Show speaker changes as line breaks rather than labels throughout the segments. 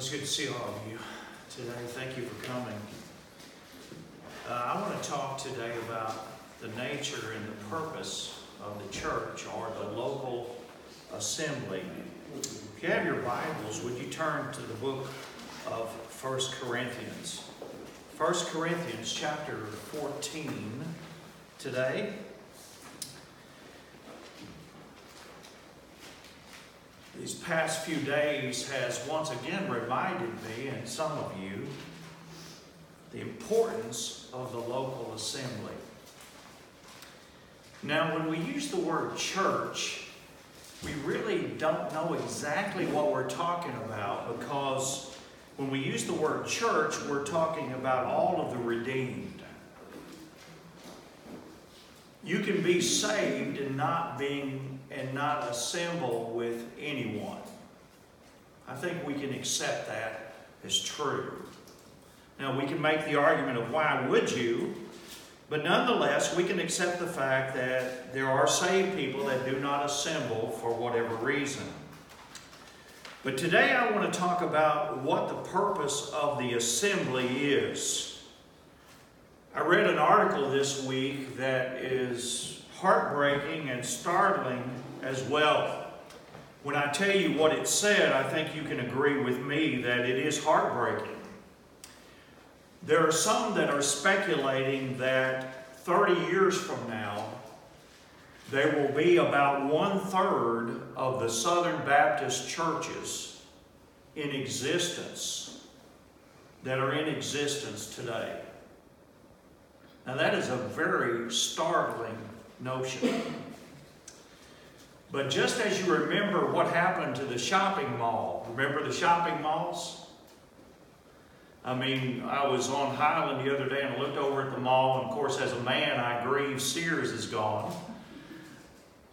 It's good to see all of you today. Thank you for coming. Uh, I want to talk today about the nature and the purpose of the church or the local assembly. If you have your Bibles, would you turn to the book of 1 Corinthians? 1 Corinthians chapter 14 today. These past few days has once again reminded me and some of you the importance of the local assembly. Now, when we use the word church, we really don't know exactly what we're talking about because when we use the word church, we're talking about all of the redeemed. You can be saved and not being and not assemble with anyone. I think we can accept that as true. Now we can make the argument of why would you, but nonetheless we can accept the fact that there are saved people that do not assemble for whatever reason. But today I want to talk about what the purpose of the assembly is. I read an article this week that is heartbreaking and startling as well. When I tell you what it said, I think you can agree with me that it is heartbreaking. There are some that are speculating that 30 years from now, there will be about one third of the Southern Baptist churches in existence that are in existence today. Now, that is a very startling notion. But just as you remember what happened to the shopping mall, remember the shopping malls? I mean, I was on Highland the other day and I looked over at the mall, and of course, as a man, I grieve Sears is gone.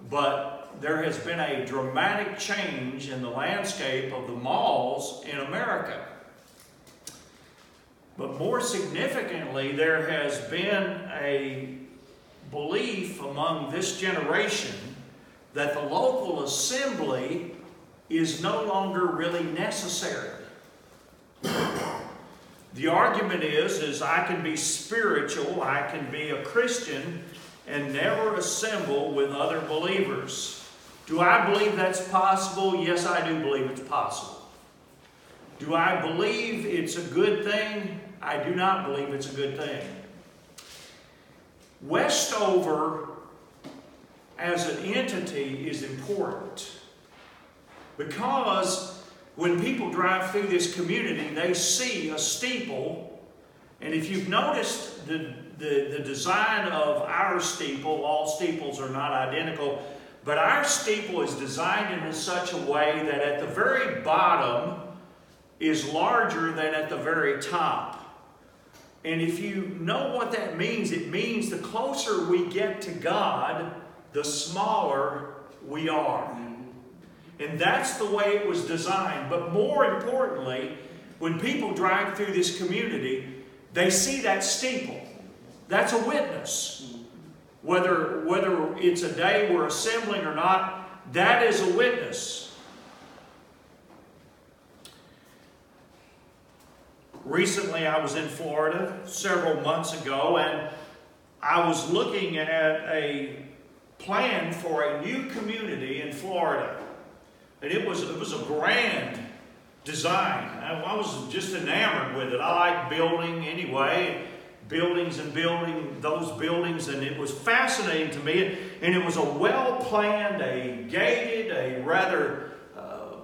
But there has been a dramatic change in the landscape of the malls in America. But more significantly, there has been a belief among this generation that the local assembly is no longer really necessary. The argument is, is I can be spiritual, I can be a Christian, and never assemble with other believers. Do I believe that's possible? Yes, I do believe it's possible. Do I believe it's a good thing? I do not believe it's a good thing. Westover as an entity is important because when people drive through this community, they see a steeple. And if you've noticed the, the, the design of our steeple, all steeples are not identical, but our steeple is designed in such a way that at the very bottom is larger than at the very top. And if you know what that means, it means the closer we get to God, the smaller we are. And that's the way it was designed. But more importantly, when people drive through this community, they see that steeple. That's a witness. Whether, whether it's a day we're assembling or not, that is a witness. Recently, I was in Florida several months ago, and I was looking at a plan for a new community in Florida. And it was, it was a grand design. I, was just enamored with it. I like building anyway, buildings and building those buildings, and it was fascinating to me. And it was a well-planned, a gated, a rather uh,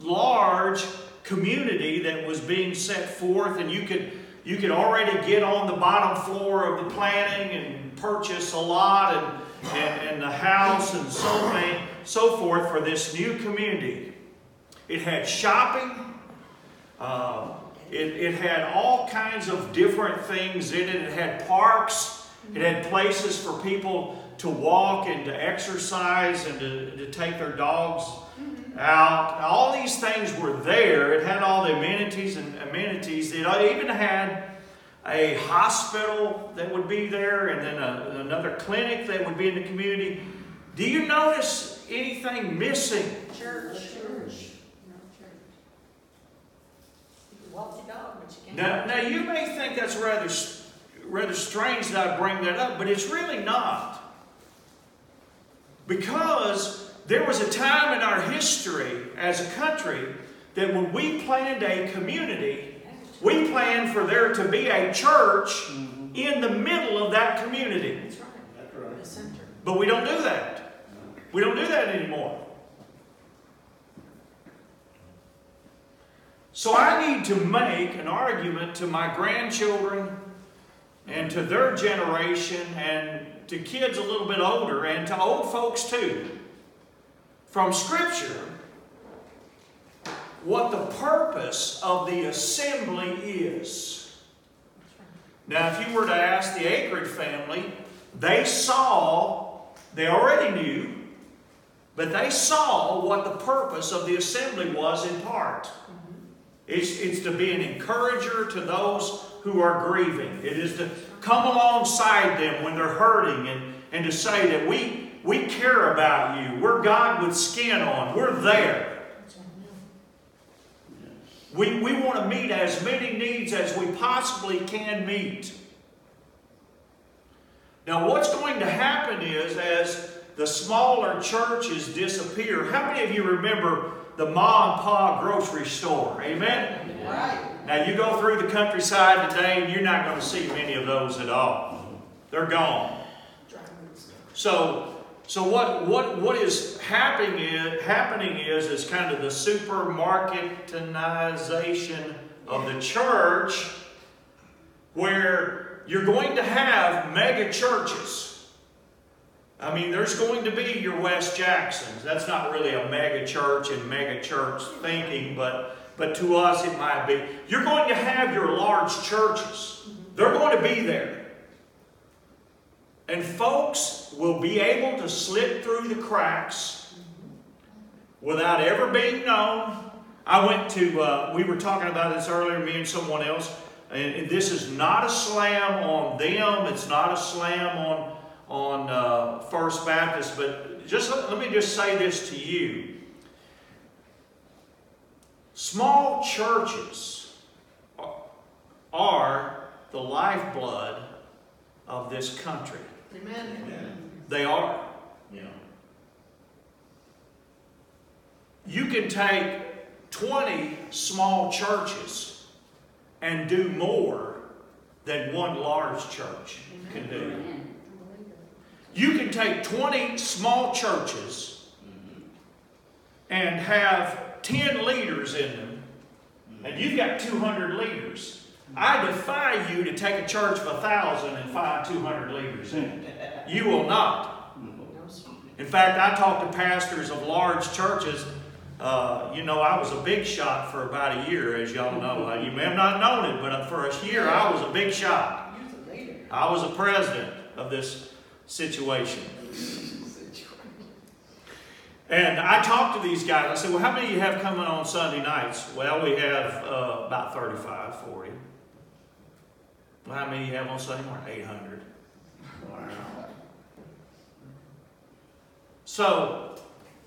large community that was being set forth, and you could you could already get on the bottom floor of the planning and purchase a lot and, and, and the house and so, many, so forth for this new community. It had shopping. Uh, it, it had all kinds of different things in it. It had parks. It had places for people to walk and to exercise and to, to take their dogs out. All these things were there. It had all the amenities and amenities. It even had a hospital that would be there and then a, another clinic that would be in the community. Do you notice anything missing?
Church. Church.
Now, now you may think that's rather, rather strange that I bring that up, but it's really not. Because there was a time in our history as a country that when we planned a community, we planned for there to be a church in the middle of that community.
That's right.
That's right.
The center.
But we don't do that. We don't do that anymore. So I need to make an argument to my grandchildren and to their generation and to kids a little bit older and to old folks too from Scripture what the purpose of the assembly is. Now, if you were to ask the Akrid family, they saw, they already knew, but they saw what the purpose of the assembly was in part. It's, it's to be an encourager to those who are grieving. It is to come alongside them when they're hurting and, and to say that we, we care about you. We're God with skin on. We're there. We, we want to meet as many needs as we possibly can meet. Now, what's going to happen is as the smaller churches disappear, how many of you remember the ma and pa grocery store? Amen?
Right.
Now, you go through the countryside today and you're not going to see many of those at all. They're gone. So, so what, what, what is happening is, happening is, is kind of the supermarketinization of the church where you're going to have mega churches. I mean, there's going to be your West Jacksons. That's not really a mega church and mega church thinking, but, but to us it might be. You're going to have your large churches. They're going to be there. And folks will be able to slip through the cracks without ever being known. I went to, uh, we were talking about this earlier, me and someone else, and, this is not a slam on them, it's not a slam on, on uh, First Baptist, but just let, let me just say this to you. Small churches are the lifeblood of this country.
Amen.
Amen.
They are.
Yeah.
You can take 20 small churches and do more than one large church can do. You can take 20 small churches and have 10 leaders in them, and you've got 200 leaders. I defy you to take a church of a 1,000 and find 200 leaders in it. You will not. In fact, I talked to pastors of large churches. Uh, you know, I was a big shot for about a year, as y'all know. Uh, You may have not known it, but for a year I was a big shot. I was a president of this situation. And I talked to these guys. I said, Well, how many you have coming on Sunday nights? Well, we have uh, about 35, 40. Well, how many you have on Sunday morning? 800.
Wow.
So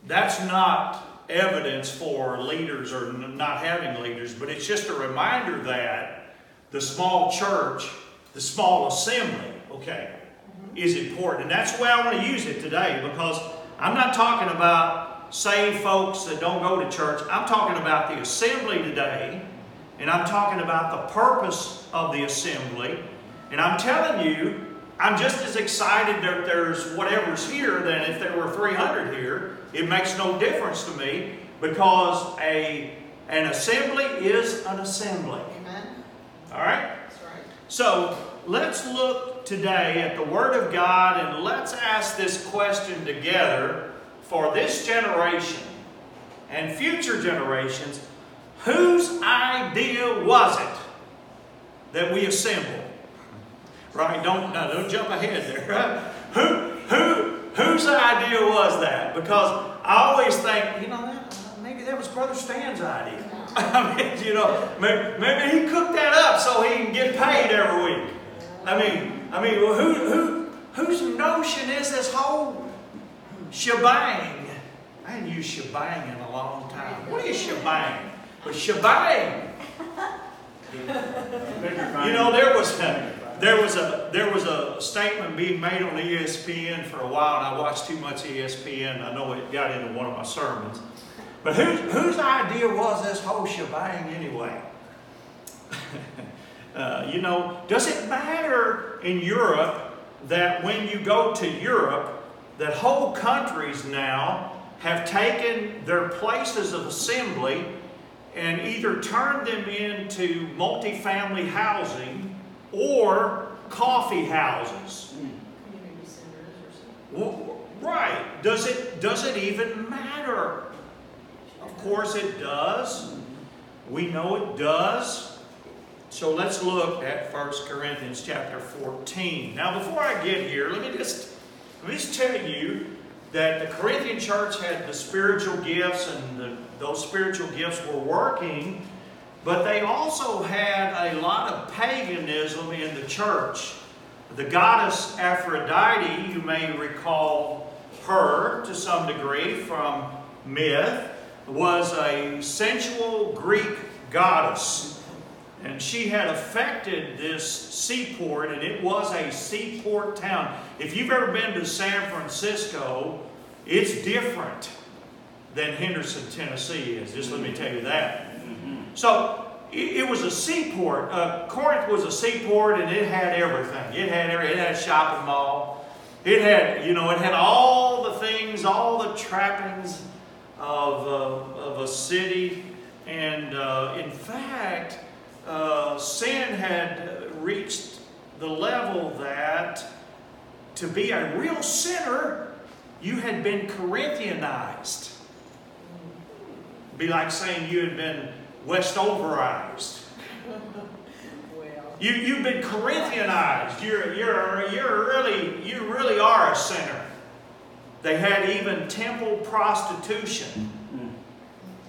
that's not evidence for leaders or not having leaders, but it's just a reminder that the small church, the small assembly, okay, mm-hmm. is important. And that's why I want to use it today because I'm not talking about saved folks that don't go to church. I'm talking about the assembly today, and I'm talking about the purpose of the assembly. And I'm telling you, I'm just as excited that there's whatever's here than if there were 300 here. It makes no difference to me because a, an assembly is an assembly.
Amen.
All right?
That's right.
So let's look today at the Word of God and let's ask this question together for this generation and future generations. Whose idea was it that we assembled? Right? Don't, no, don't jump ahead there. Right? Who, who, whose idea was that? Because I always think, you know, that, maybe that was Brother Stan's idea. I mean, you know, maybe, maybe he cooked that up so he can get paid every week. I mean, I mean, who, who, whose notion is this whole shebang? I hadn't used shebang in a long time. What is shebang? But shebang. You know, there was a, there was a there was a statement being made on ESPN for a while, and I watched too much ESPN. I know it got into one of my sermons. But whose whose idea was this whole shebang anyway? uh, you know, does it matter in Europe that when you go to Europe, that whole countries now have taken their places of assembly and either turn them into multifamily housing or coffee houses. Well, right. Does it, does it even matter? Of course it does. We know it does. So let's look at 1 Corinthians chapter 14. Now before I get here, let me just, let me just tell you that the Corinthian church had the spiritual gifts and the, those spiritual gifts were working, but they also had a lot of paganism in the church. The goddess Aphrodite, you may recall her to some degree from myth, was a sensual Greek goddess. And she had affected this seaport, and it was a seaport town. If you've ever been to San Francisco, it's different than Henderson, Tennessee is. Just let me tell you that. So it, it was a seaport. Uh, Corinth was a seaport, and it had everything. It had every, it had a shopping mall. It had, you know, it had all the things, all the trappings of, uh, of a city. And uh, in fact, uh, sin had reached the level that to be a real sinner, you had been Corinthianized. Be like saying you had been Westoverized.
Well,
You, you've been Corinthianized. You're, you're, you're really, you really are a sinner. They had even temple prostitution.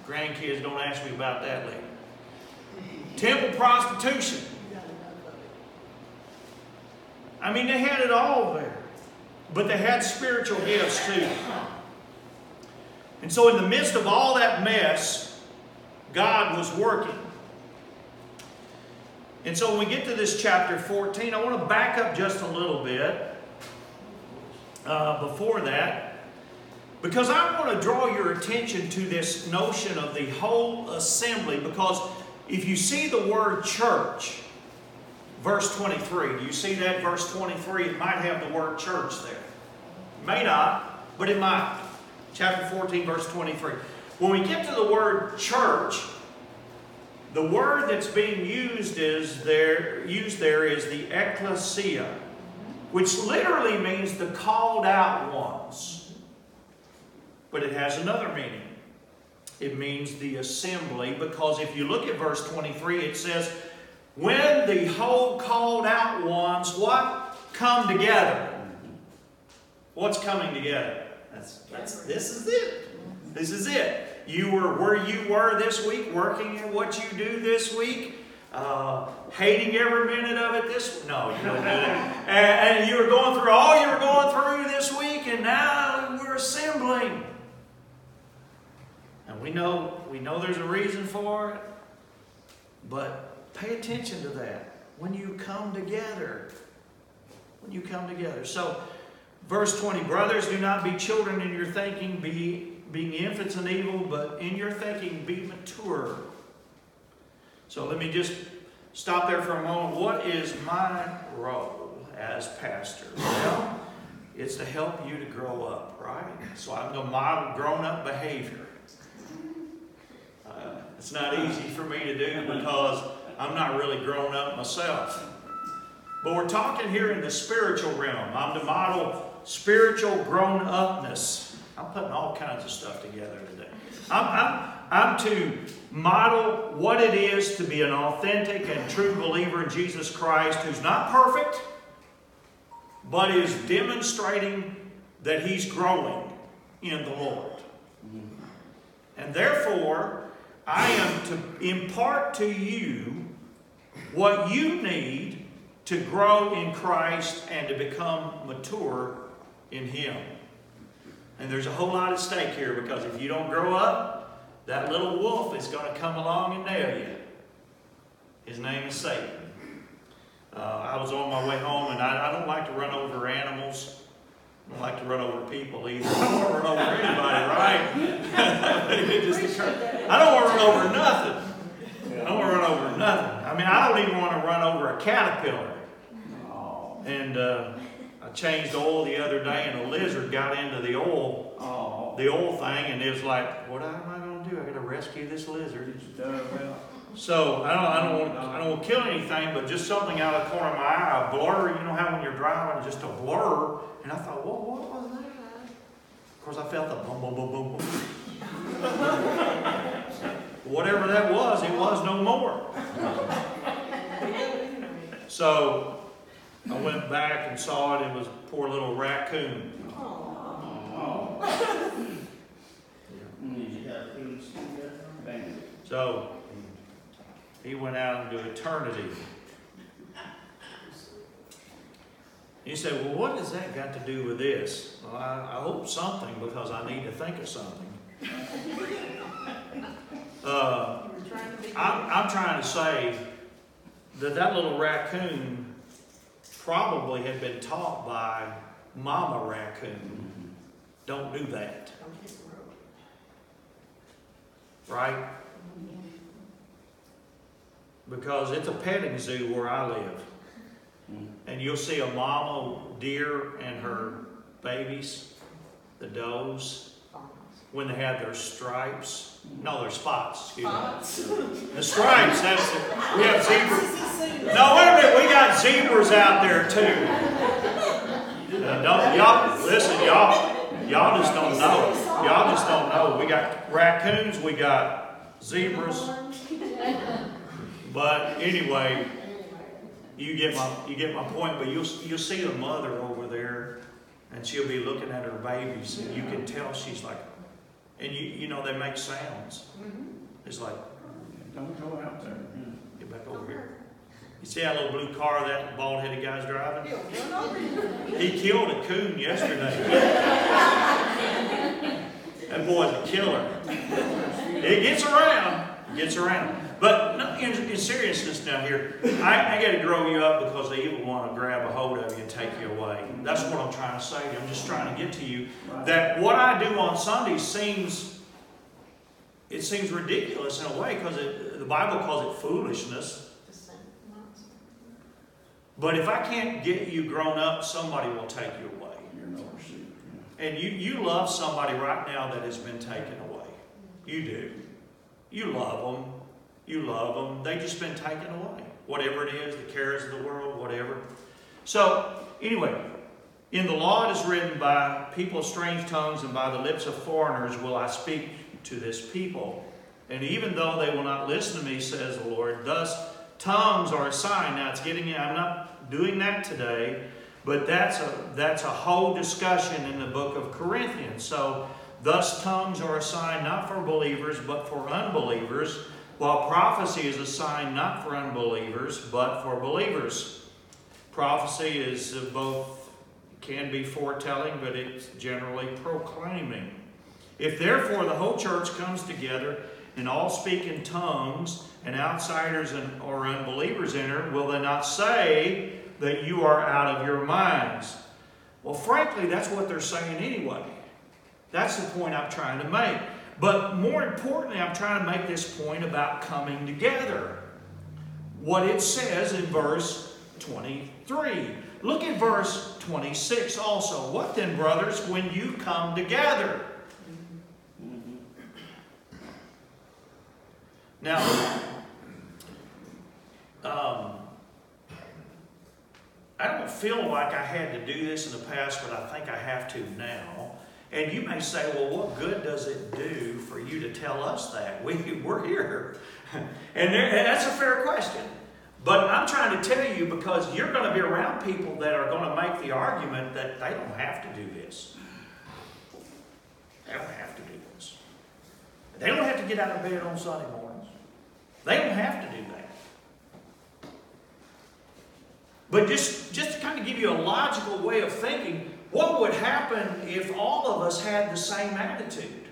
Grandkids, don't ask me about that later. Temple prostitution.
you got enough of it.
I mean, they had it all there. But they had spiritual gifts too. And so, in the midst of all that mess, God was working. And so, when we get to this chapter 14, I want to back up just a little bit uh, before that. Because I want to draw your attention to this notion of the whole assembly. Because if you see the word church, verse 23, do you see that? Verse 23, it might have the word church there. May not, but it might. Chapter 14, verse 23. When we get to the word church, the word that's being used is there used there is the ecclesia, which literally means the called out ones. But it has another meaning. It means the assembly, because if you look at verse 23, it says, When the whole called out ones, what? Come together. What's coming together? That's, that's this is it. This is it. You were where you were this week, working in what you do this week, uh, hating every minute of it this No, you don't do that. And, and you were going through all you were going through this week, and now we're assembling. And we know we know there's a reason for it, but pay attention to that when you come together. When you come together. So, verse 20, brothers, do not be children in your thinking, be being infants in evil, but in your thinking be mature. So let me just stop there for a moment. What is my role as pastor? Well, it's to help you to grow up, right? So I'm going to model grown up behavior. Uh, it's not easy for me to do because I'm not really grown up myself. But we're talking here in the spiritual realm. I'm to model spiritual grown upness. I'm putting all kinds of stuff together today. I'm, I'm, I'm to model what it is to be an authentic and true believer in Jesus Christ who's not perfect, but is demonstrating that he's growing in the Lord. And therefore, I am to impart to you what you need to grow in Christ and to become mature in Him. And there's a whole lot at stake here because if you don't grow up, that little wolf is going to come along and nail you. His name is Satan. Uh, I was on my way home, and I, I don't like to run over animals. I don't like to run over people either. I don't want to run over anybody, right? It just occurred- I don't want to run over nothing. I don't want to run over nothing. I mean, I don't even want to run over a caterpillar. And uh, I changed oil the other day, and a lizard got into the oil,
oh,
the oil thing, and it was like, what am I going to do? I got to rescue this lizard.
it's done well.
So I don't, I don't want, I don't want to kill anything, but just something out of the corner of my eye, a blur. You know how when you're driving, just a blur. And I thought, what, what was that? Of course, I felt the boom, boom, boom, boom, boom. Whatever that was, it was no more. So I went back and saw it. It was a poor little raccoon.
Oh, you got food, bandit.
So he went out into eternity. He said, Well, what has that got to do with this? Well, I, I hope something because I need to think of something. Uh,
trying.
I'm, I'm trying to say that that little raccoon probably had been taught by Mama Raccoon. Don't do that, right? Because it's a petting zoo where I live. And you'll see a mama deer and her babies, the does, when they have their stripes. No, their spots, excuse me.
Spots.
The stripes, that's it. We have zebras. No, wait a minute, we got zebras out there too. Uh, don't, y'all, listen, y'all, y'all just don't know. Y'all just don't know. We got raccoons, we got zebras. But anyway, you get my, you get my point, but you'll, you'll see the mother over there and she'll be looking at her babies and you can tell she's like, and you, you know, they make sounds. Mm-hmm. It's like,
Don't go out there. yeah.
get back over here. You see that little blue car that bald-headed guy's driving?
He'll run over you.
He killed a coon yesterday. That boy's a killer. It gets around, It gets around. But no, in, in seriousness now here, I, I got to grow you up because they even want to grab a hold of you and take you away. That's what I'm trying to say. to you. I'm just trying to get to you
Right.
that what I do on Sundays seems it seems ridiculous in a way because the Bible calls it foolishness.
The.
But if I can't get you grown up, somebody will take you away.
You're no receiver.
And you, you love somebody right now that has been taken away. You do. You love them. You love them. They've just been taken away. Whatever it is, the cares of the world, whatever. So, anyway, in the law it is written, by people of strange tongues and by the lips of foreigners will I speak to this people. And even though they will not listen to me, says the Lord, thus tongues are a sign. Now it's getting, I'm not doing that today, but that's a, that's a whole discussion in the book of Corinthians. So, thus tongues are a sign not for believers, but for unbelievers, while prophecy is a sign not for unbelievers, but for believers. Prophecy is both, can be foretelling, but it's generally proclaiming. If therefore the whole church comes together and all speak in tongues, and outsiders and, or unbelievers enter, will they not say that you are out of your minds? Well, frankly, that's what they're saying anyway. That's the point I'm trying to make. But more importantly, I'm trying to make this point about coming together. What it says in verse 23. Look at verse 26 also. What then, brothers, when you come together? Now, um, I don't feel like I had to do this in the past, but I think I have to now. And you may say, well, what good does it do for you to tell us that? We, we're here. and, there, and that's a fair question. But I'm trying to tell you because you're going to be around people that are going to make the argument that they don't have to do this. They don't have to do this. They don't have to get out of bed on Sunday mornings. They don't have to do that. But just, just to kind of give you a logical way of thinking, what would happen if all of us had the same attitude?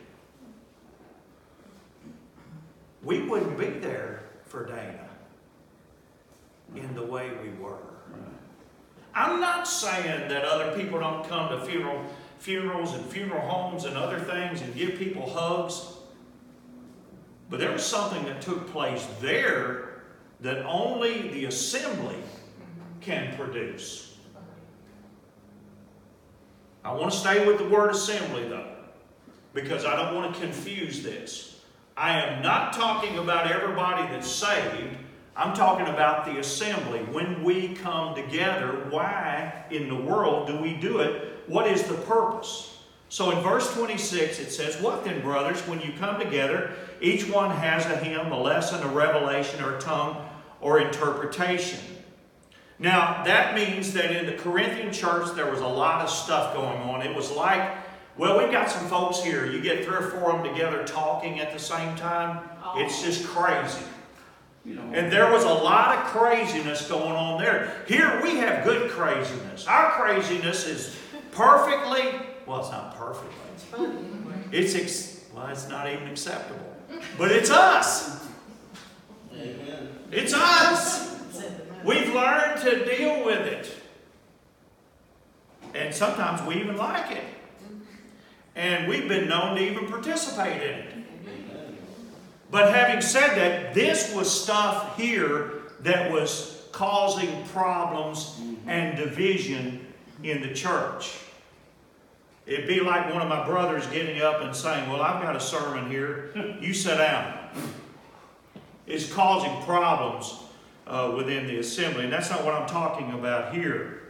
We wouldn't be there for Dana. in the way we were. I'm not saying that other people don't come to funeral, funerals and funeral homes and other things and give people hugs. But there was something that took place there that only the assembly can produce. I want to stay with the word assembly though, because I don't want to confuse this. I am not talking about everybody that's saved. I'm talking about the assembly. When we come together, why in the world do we do it? What is the purpose? So in verse 26, it says, What then, brothers, when you come together, each one has a hymn, a lesson, a revelation, or a tongue, or interpretation. Now, that means that in the Corinthian church, there was a lot of stuff going on. It was like, well, we've got some folks here. You get three or four of them together talking at the same time. It's just crazy.
You know.
And there was a lot of craziness going on there. Here we have good craziness. Our craziness is perfectly, well, it's not perfectly.
It's.
It's, ex, well, it's not even acceptable. But it's us.
Amen.
It's us.
It's in the middle.
We've learned to deal with it. And sometimes we even like it. And we've been known to even participate in it. But having said that, this was stuff here that was causing problems and division in the church. It'd be like one of my brothers getting up and saying, Well, I've got a sermon here. You sit down. It's causing problems uh, within the assembly. And that's not what I'm talking about here.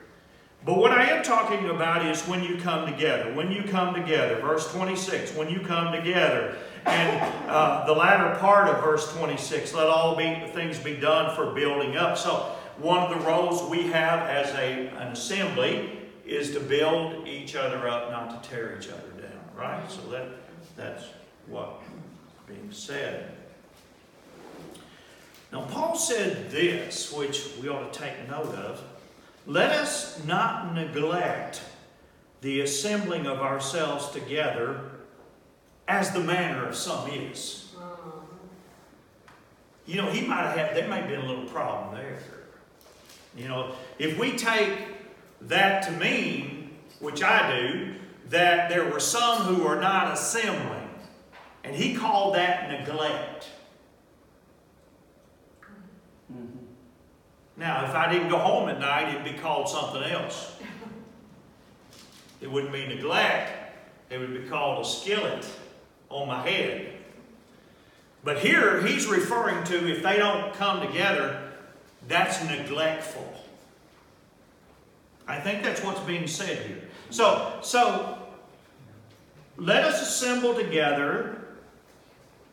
But what I am talking about is when you come together. When you come together. Verse 26, when you come together. And uh, the latter part of verse 26, let all be, things be done for building up. So one of the roles we have as a, an assembly is to build each other up, not to tear each other down. Right? So that, that's what being said. Now, Paul said this, which we ought to take note of. Let us not neglect the assembling of ourselves together as the manner of some is. You know, he might have there may have been a little problem there. You know, if we take that to mean, which I do, that there were some who were not assembling, and he called that neglect. Now, if I didn't go home at night, it'd be called something else. It wouldn't be neglect, it would be called a skillet on my head. But here, he's referring to if they don't come together, that's neglectful. I think that's what's being said here. So, so let us assemble together.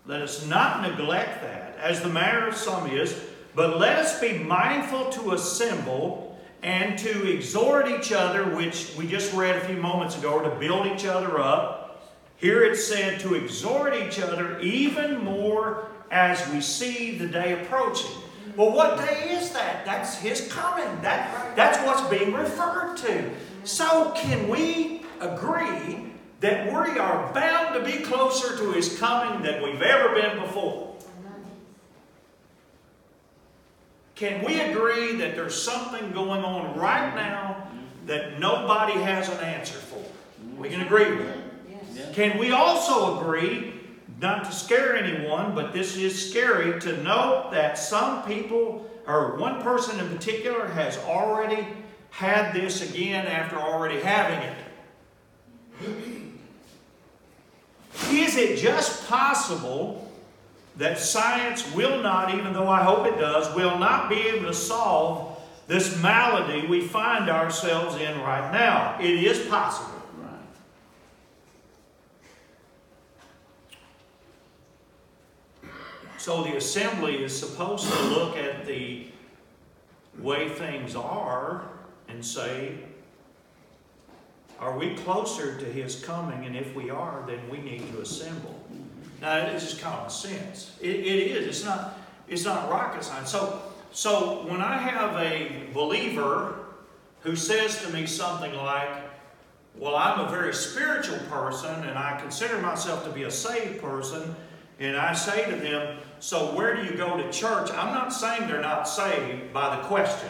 Let us not neglect that, as the manner of some is, but let us be mindful to assemble and to exhort each other, which we just read a few moments ago, to build each other up. Here it said to exhort each other even more as we see the day approaching. Well, what day is that? That's His coming. That, that's what's being referred to. So, can we agree that we are bound to be closer to His coming than we've ever been before? Can we agree that there's something going on right now that nobody has an answer for? We can agree with that.
Yes.
Can we also agree, not to scare anyone, but this is scary, to note that some people, or one person in particular, has already had this again after already having it? Is it just possible that science will not, even though I hope it does, will not be able to solve this malady we find ourselves in right now? It is possible.
Right.
So the assembly is supposed to look at the way things are and say, are we closer to his coming? And if we are, then we need to assemble. Now, it is just common sense. It, it is. It's not, it's not rocket science. So, so when I have a believer who says to me something like, well, I'm a very spiritual person and I consider myself to be a saved person, and I say to them, So where do you go to church? I'm not saying they're not saved by the question,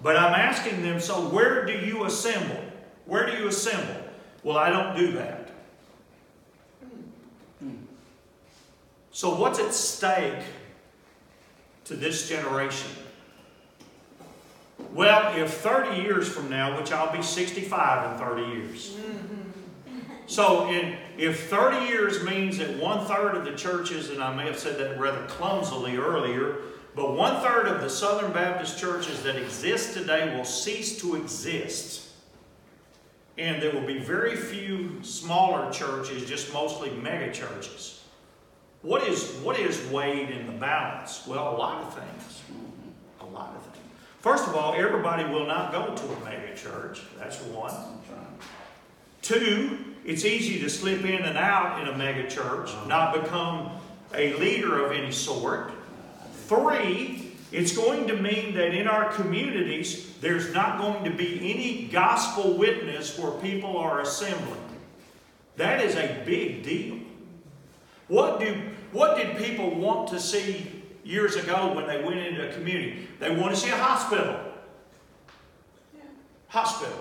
but I'm asking them, So where do you assemble? Where do you assemble? Well, I don't do that. So what's at stake to this generation? Well, if 30 years from now, which I'll be 65 in 30 years. Mm-hmm. So in, if 30 years means that one third of the churches, and I may have said that rather clumsily earlier, but one third of the Southern Baptist churches that exist today will cease to exist. And there will be very few smaller churches, just mostly mega churches. What is, what is weighed in the balance? Well, a lot of things. A lot of things. First of all, everybody will not go to a mega church. That's one. Two, it's easy to slip in and out in a mega church, not become a leader of any sort. Three, it's going to mean that in our communities, there's not going to be any gospel witness where people are assembling. That is a big deal. What, do, what did people want to see years ago when they went into a community? They want to see a hospital. Hospital.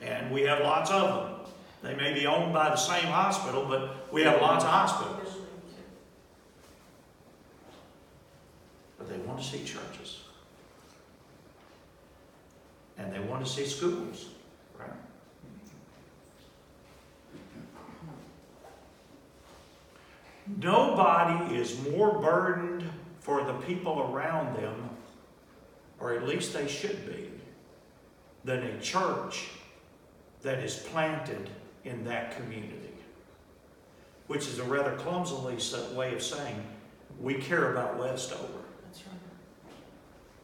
And we have lots of them. They may be owned by the same hospital, but we have lots of hospitals. But they want to see churches. And they want to see schools, right? Nobody is more burdened for the people around them, or at least they should be, than a church that is planted in that community. Which is a rather clumsily way of saying we care about Westover
That's right.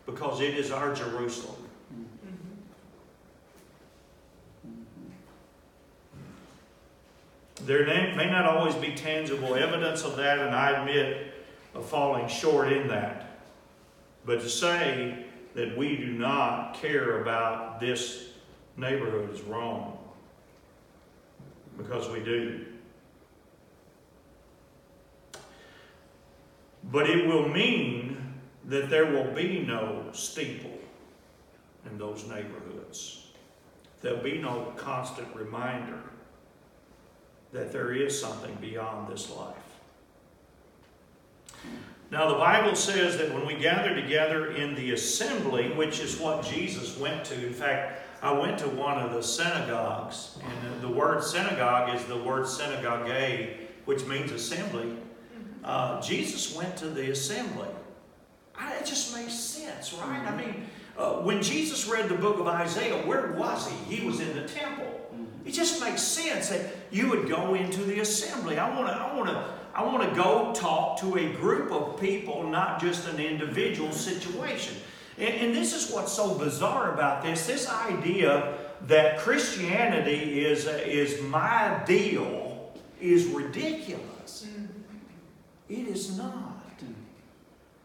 because it is our Jerusalem. There may not always be tangible evidence of that, and I admit of falling short in that. But to say that we do not care about this neighborhood is wrong. Because we do. But it will mean that there will be no steeple in those neighborhoods. There'll be no constant reminder that there is something beyond this life. Now, the Bible says that when we gather together in the assembly, which is what Jesus went to, in fact, I went to one of the synagogues, and the word synagogue is the word synagogue, which means assembly. Uh, Jesus went to the assembly. I, it just makes sense, right? I mean, uh, when Jesus read the book of Isaiah, where was he? He was in the temple. It just makes sense that you would go into the assembly. I want to, I want to, I want to go talk to a group of people, not just an individual situation. And, and this is what's so bizarre about this: this idea that Christianity is is my deal is ridiculous. Mm-hmm. It is not.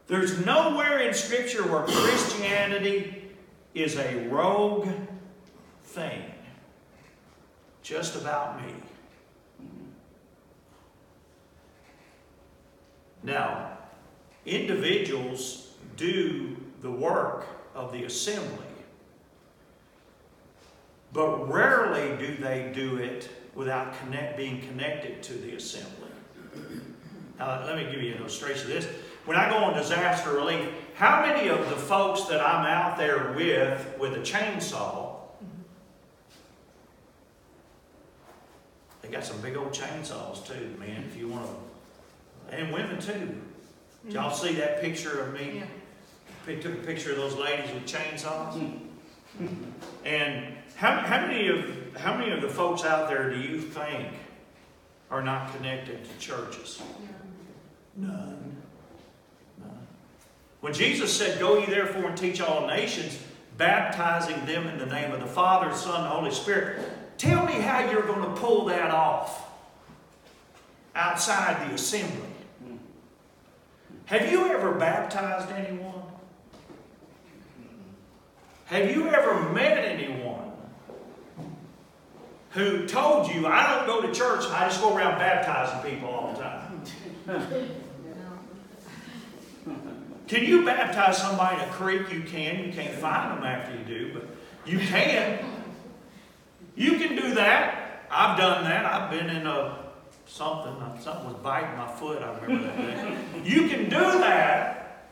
There's nowhere in Scripture where Christianity is a rogue thing. Just about me. Now, individuals do the work of the assembly, but rarely do they do it without connect, being connected to the assembly. Now, let me give you an illustration of this. When I go on disaster relief, how many of the folks that I'm out there with with a chainsaw, they got some big old chainsaws too, man, if you want to, and women too. Did y'all mm. see that picture of me?
Yeah.
They took a picture of those ladies with chainsaws. Mm. And how, how many of how many of the folks out there do you think are not connected to churches? None. None. When Jesus said, Go ye therefore and teach all nations, baptizing them in the name of the Father, Son, and Holy Spirit, tell me how you're going to pull that off outside the assembly. Have you ever baptized anyone? Have you ever met anyone who told you, I don't go to church, I just go around baptizing people all the time? Can you baptize somebody in a creek? You can. You can't find them after you do, but you can. You can do that. I've done that. I've been in a something. Uh, something was biting my foot. I remember that day. You can do that.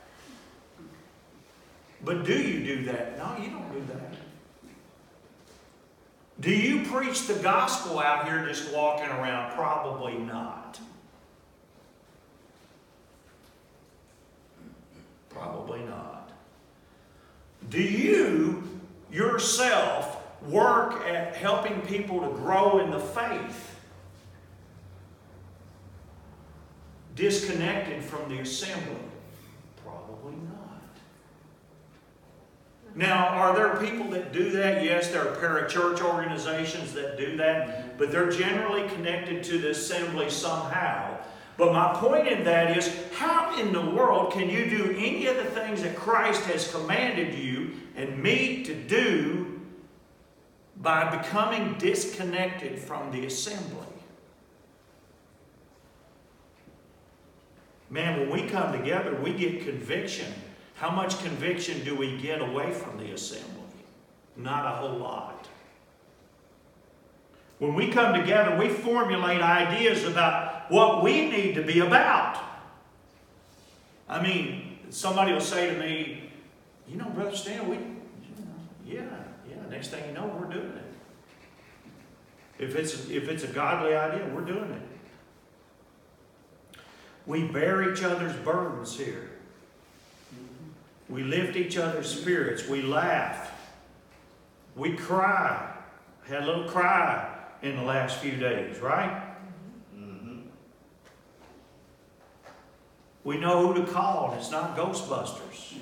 But do you do that? No, you don't do that. Do you preach the gospel out here just walking around? Probably not. Probably not. Do you yourself work at helping people to grow in the faith? Disconnected from the assembly? Probably not. Now, are there people that do that? Yes, there are parachurch organizations that do that, but they're generally connected to the assembly somehow. But my point in that is, how in the world can you do any of the things that Christ has commanded you and me to do by becoming disconnected from the assembly? Man, when we come together, we get conviction. How much conviction do we get away from the assembly? Not a whole lot. When we come together, we formulate ideas about what we need to be about. I mean, somebody will say to me, You know, Brother Stan, we, yeah, yeah, next thing you know, we're doing it. If it's, if it's a godly idea, we're doing it. We bear each other's burdens here. We lift each other's spirits. We laugh. We cry. Had a little cry in the last few days, right?
Mm-hmm.
We know who to call, and it's not Ghostbusters.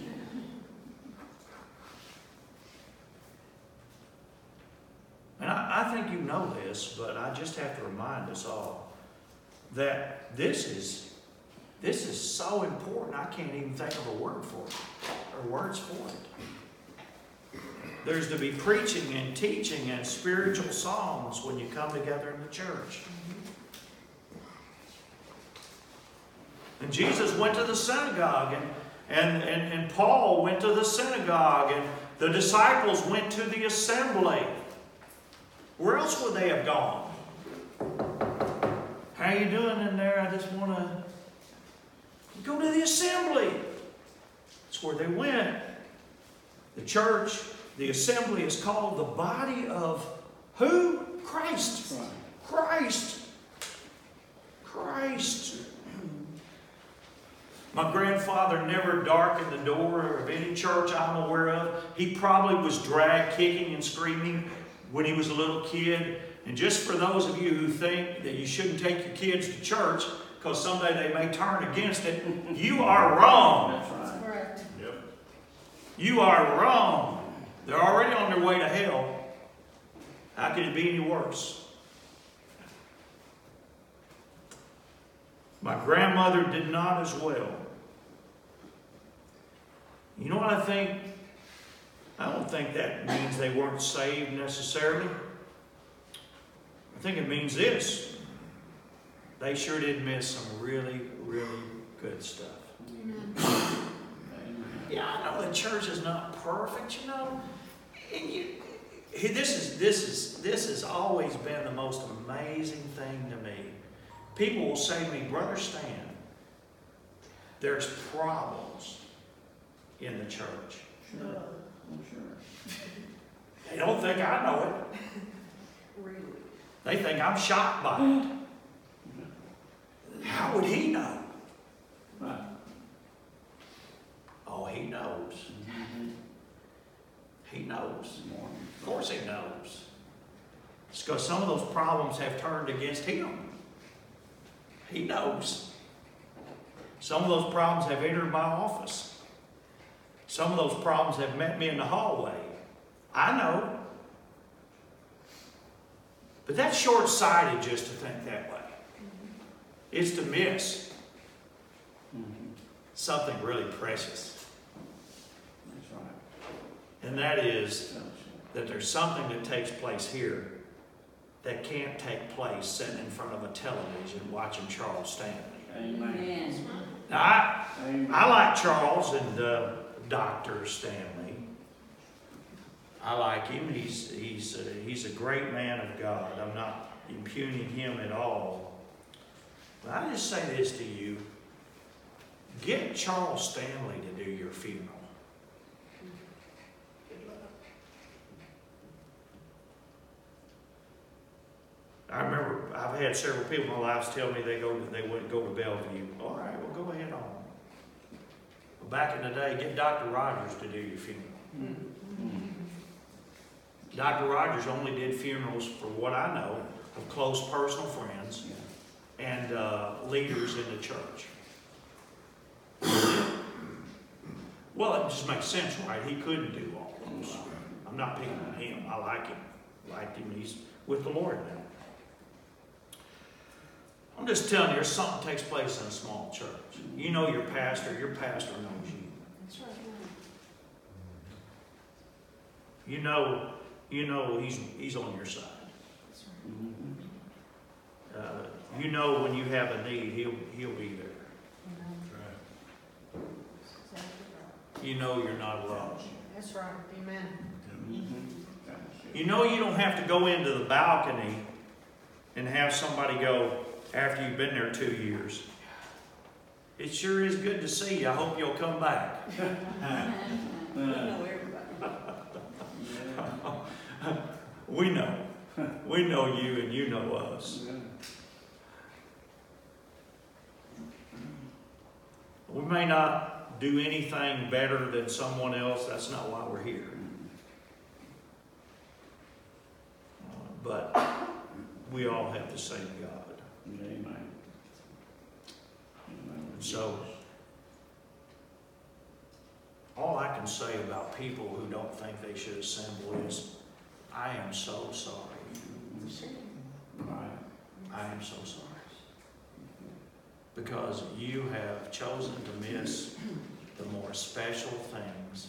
And I, I think you know this, but I just have to remind us all that this is this is so important. I can't even think of a word for it or words for it. There's to be preaching and teaching and spiritual songs when you come together in the church. And Jesus went to the synagogue, and, and, and, and Paul went to the synagogue, and the disciples went to the assembly. Where else would they have gone? How you doing in there? I just want to go to the assembly. That's where they went. The church, the assembly is called the body of who? Christ. Christ. Christ. My grandfather never darkened the door of any church I'm aware of. He probably was dragged kicking and screaming when he was a little kid. And just for those of you who think that you shouldn't take your kids to church because someday they may turn against it, you are wrong.
That's right.
Correct.
Yep.
You are wrong. They're already on their way to hell. How can it be any worse? My grandmother did not as well. You know what I think? I don't think that means they weren't saved necessarily. I think it means this. They sure did miss some really, really good stuff.
Amen.
Yeah, I know the church is not perfect, you know. And you, this is this is this has always been the most amazing thing to me. People will say to me, Brother Stan, there's problems in the church.
Sure. Oh, sure.
They don't think I know it.
Really.
They think I'm shocked by it. How would he know?
Right.
Oh, he knows. He knows. Of course he knows. It's because some of those problems have turned against him. He knows. Some of those problems have entered my office. Some of those problems have met me in the hallway. I know. But that's short sighted just to think that way. It's to miss something really precious. And that is that there's something that takes place here that can't take place sitting in front of a television watching Charles Stanley.
Amen.
Now, I,
Amen.
I like Charles and uh, Dr. Stanley. I like him. He's, he's, a, he's a great man of God. I'm not impugning him at all. But I just say this to you get Charles Stanley to do your funeral. I remember I've had several people in my life tell me they go they wouldn't go to Bellevue. All right, well go ahead on. Back in the day, get Dr. Rogers to do your funeral. Dr. Rogers only did funerals, for what I know, of close personal friends and uh, leaders in the church. Well, it just makes sense, right? He couldn't do all those. I'm not picking on him. I like him. I Liked him. He's with the Lord now. I'm just telling you, something takes place in a small church. You know your pastor. Your pastor knows you.
That's right.
You know, you know he's he's on your side.
That's right.
Uh, you know when you have a need, he'll he'll be there.
That's right.
You know you're not alone.
That's right. Amen.
You know you don't have to go into the balcony and have somebody go after you've been there two years. It sure is good to see you. I hope you'll come back.
We know.
We know. You and you know us. We may not do anything better than someone else. That's not why we're here. But we all have the same God.
Amen. Amen.
So, all I can say about people who don't think they should assemble is, I am so sorry.
Right.
I am so sorry. Because you have chosen to miss the more special things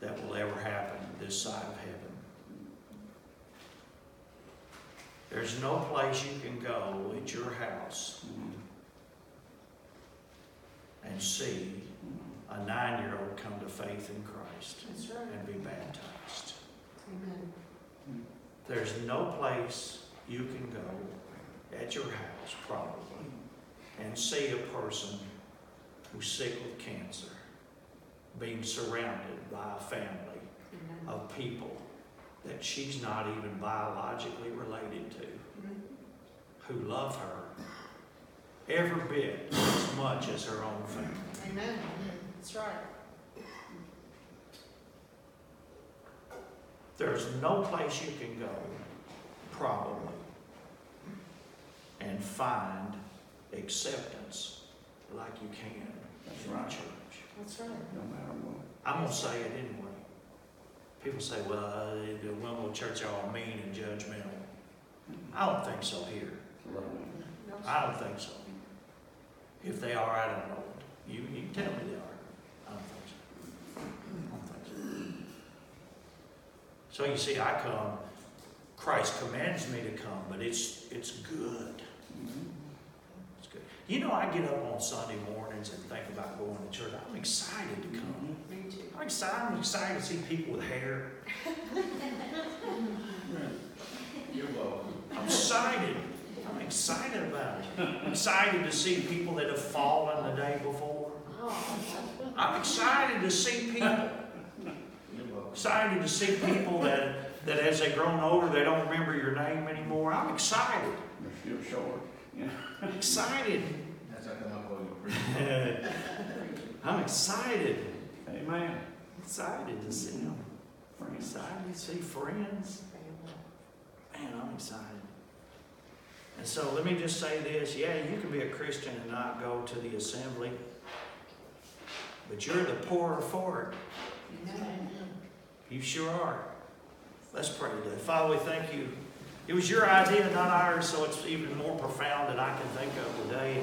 that will ever happen this side of heaven. There's no place you can go at your house and see a nine-year-old come to faith in Christ
right.
and be baptized.
Amen.
There's no place you can go at your house, probably, and see a person who's sick with cancer being surrounded by a family
Amen.
of people that she's not even biologically related to, who love her every bit as much as her own family.
Amen. That's right.
There's no place you can go, probably, and find acceptance like you can
That's
in the
right.
church.
That's right.
No matter what.
I'm gonna say it anyway. People say, well, uh, the Wimble Church are all mean and judgmental. I don't think so here. I don't think so. If they are, I don't know. You, you tell me they are. I don't think so. I don't think so. So you see, I come, Christ commands me to come, but it's, it's good. It's good. You know, I get up on Sunday mornings and think about going to church. I'm excited to come.
Me too.
I'm excited, I'm excited to see people with hair.
You're welcome.
I'm excited. I'm excited about it. I'm excited to see people that have fallen the day before.
Oh,
I'm excited to see people.
You're.
Excited to see people that, that as they've grown older, they don't remember your name anymore. I'm excited.
They're still short. Yeah.
I'm excited.
That's how come I call you.
I'm excited.
Amen.
Excited to see them. I'm excited to see friends. Man, I'm excited. And so let me just say this. Yeah, you can be a Christian and not go to the assembly, but you're the poorer for it.
Amen.
You sure are. Let's pray today. Father, we thank you. It was your idea, not ours, so it's even more profound than I can think of today.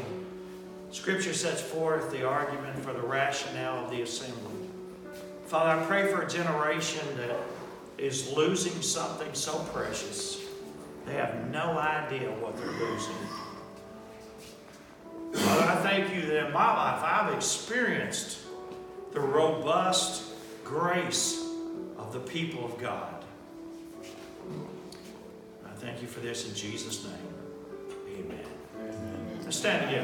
Scripture sets forth the argument for the rationale of the assembly. Father, I pray for a generation that is losing something so precious. They have no idea what they're losing. Father, I thank you that in my life I've experienced the robust grace of the people of God. I thank you for this in Jesus' name. Amen. Let's stand together.